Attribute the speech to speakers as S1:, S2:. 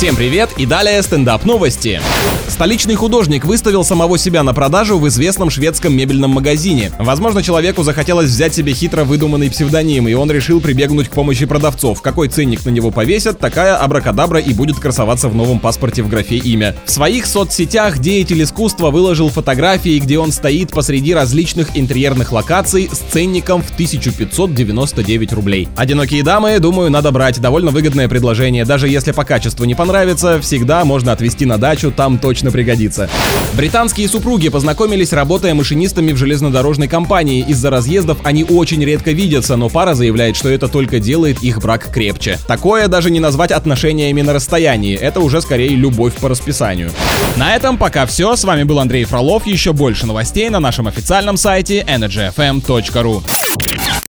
S1: Всем привет и далее стендап новости. Столичный художник выставил самого себя на продажу в известном шведском мебельном магазине. Возможно, человеку захотелось взять себе хитро выдуманный псевдоним, и он решил прибегнуть к помощи продавцов. Какой ценник на него повесят, такая абракадабра и будет красоваться в новом паспорте в графе имя. В своих соцсетях деятель искусства выложил фотографии, где он стоит посреди различных интерьерных локаций с ценником в 1599 рублей. Одинокие дамы, думаю, надо брать. Довольно выгодное предложение. Даже если по качеству не понравится, всегда можно отвезти на дачу, там точно пригодится. Британские супруги познакомились, работая машинистами в железнодорожной компании. Из-за разъездов они очень редко видятся, но пара заявляет, что это только делает их брак крепче. Такое даже не назвать отношениями на расстоянии, это уже скорее любовь по расписанию. На этом пока все. С вами был Андрей Фролов. Еще больше новостей на нашем официальном сайте energyfm.ru.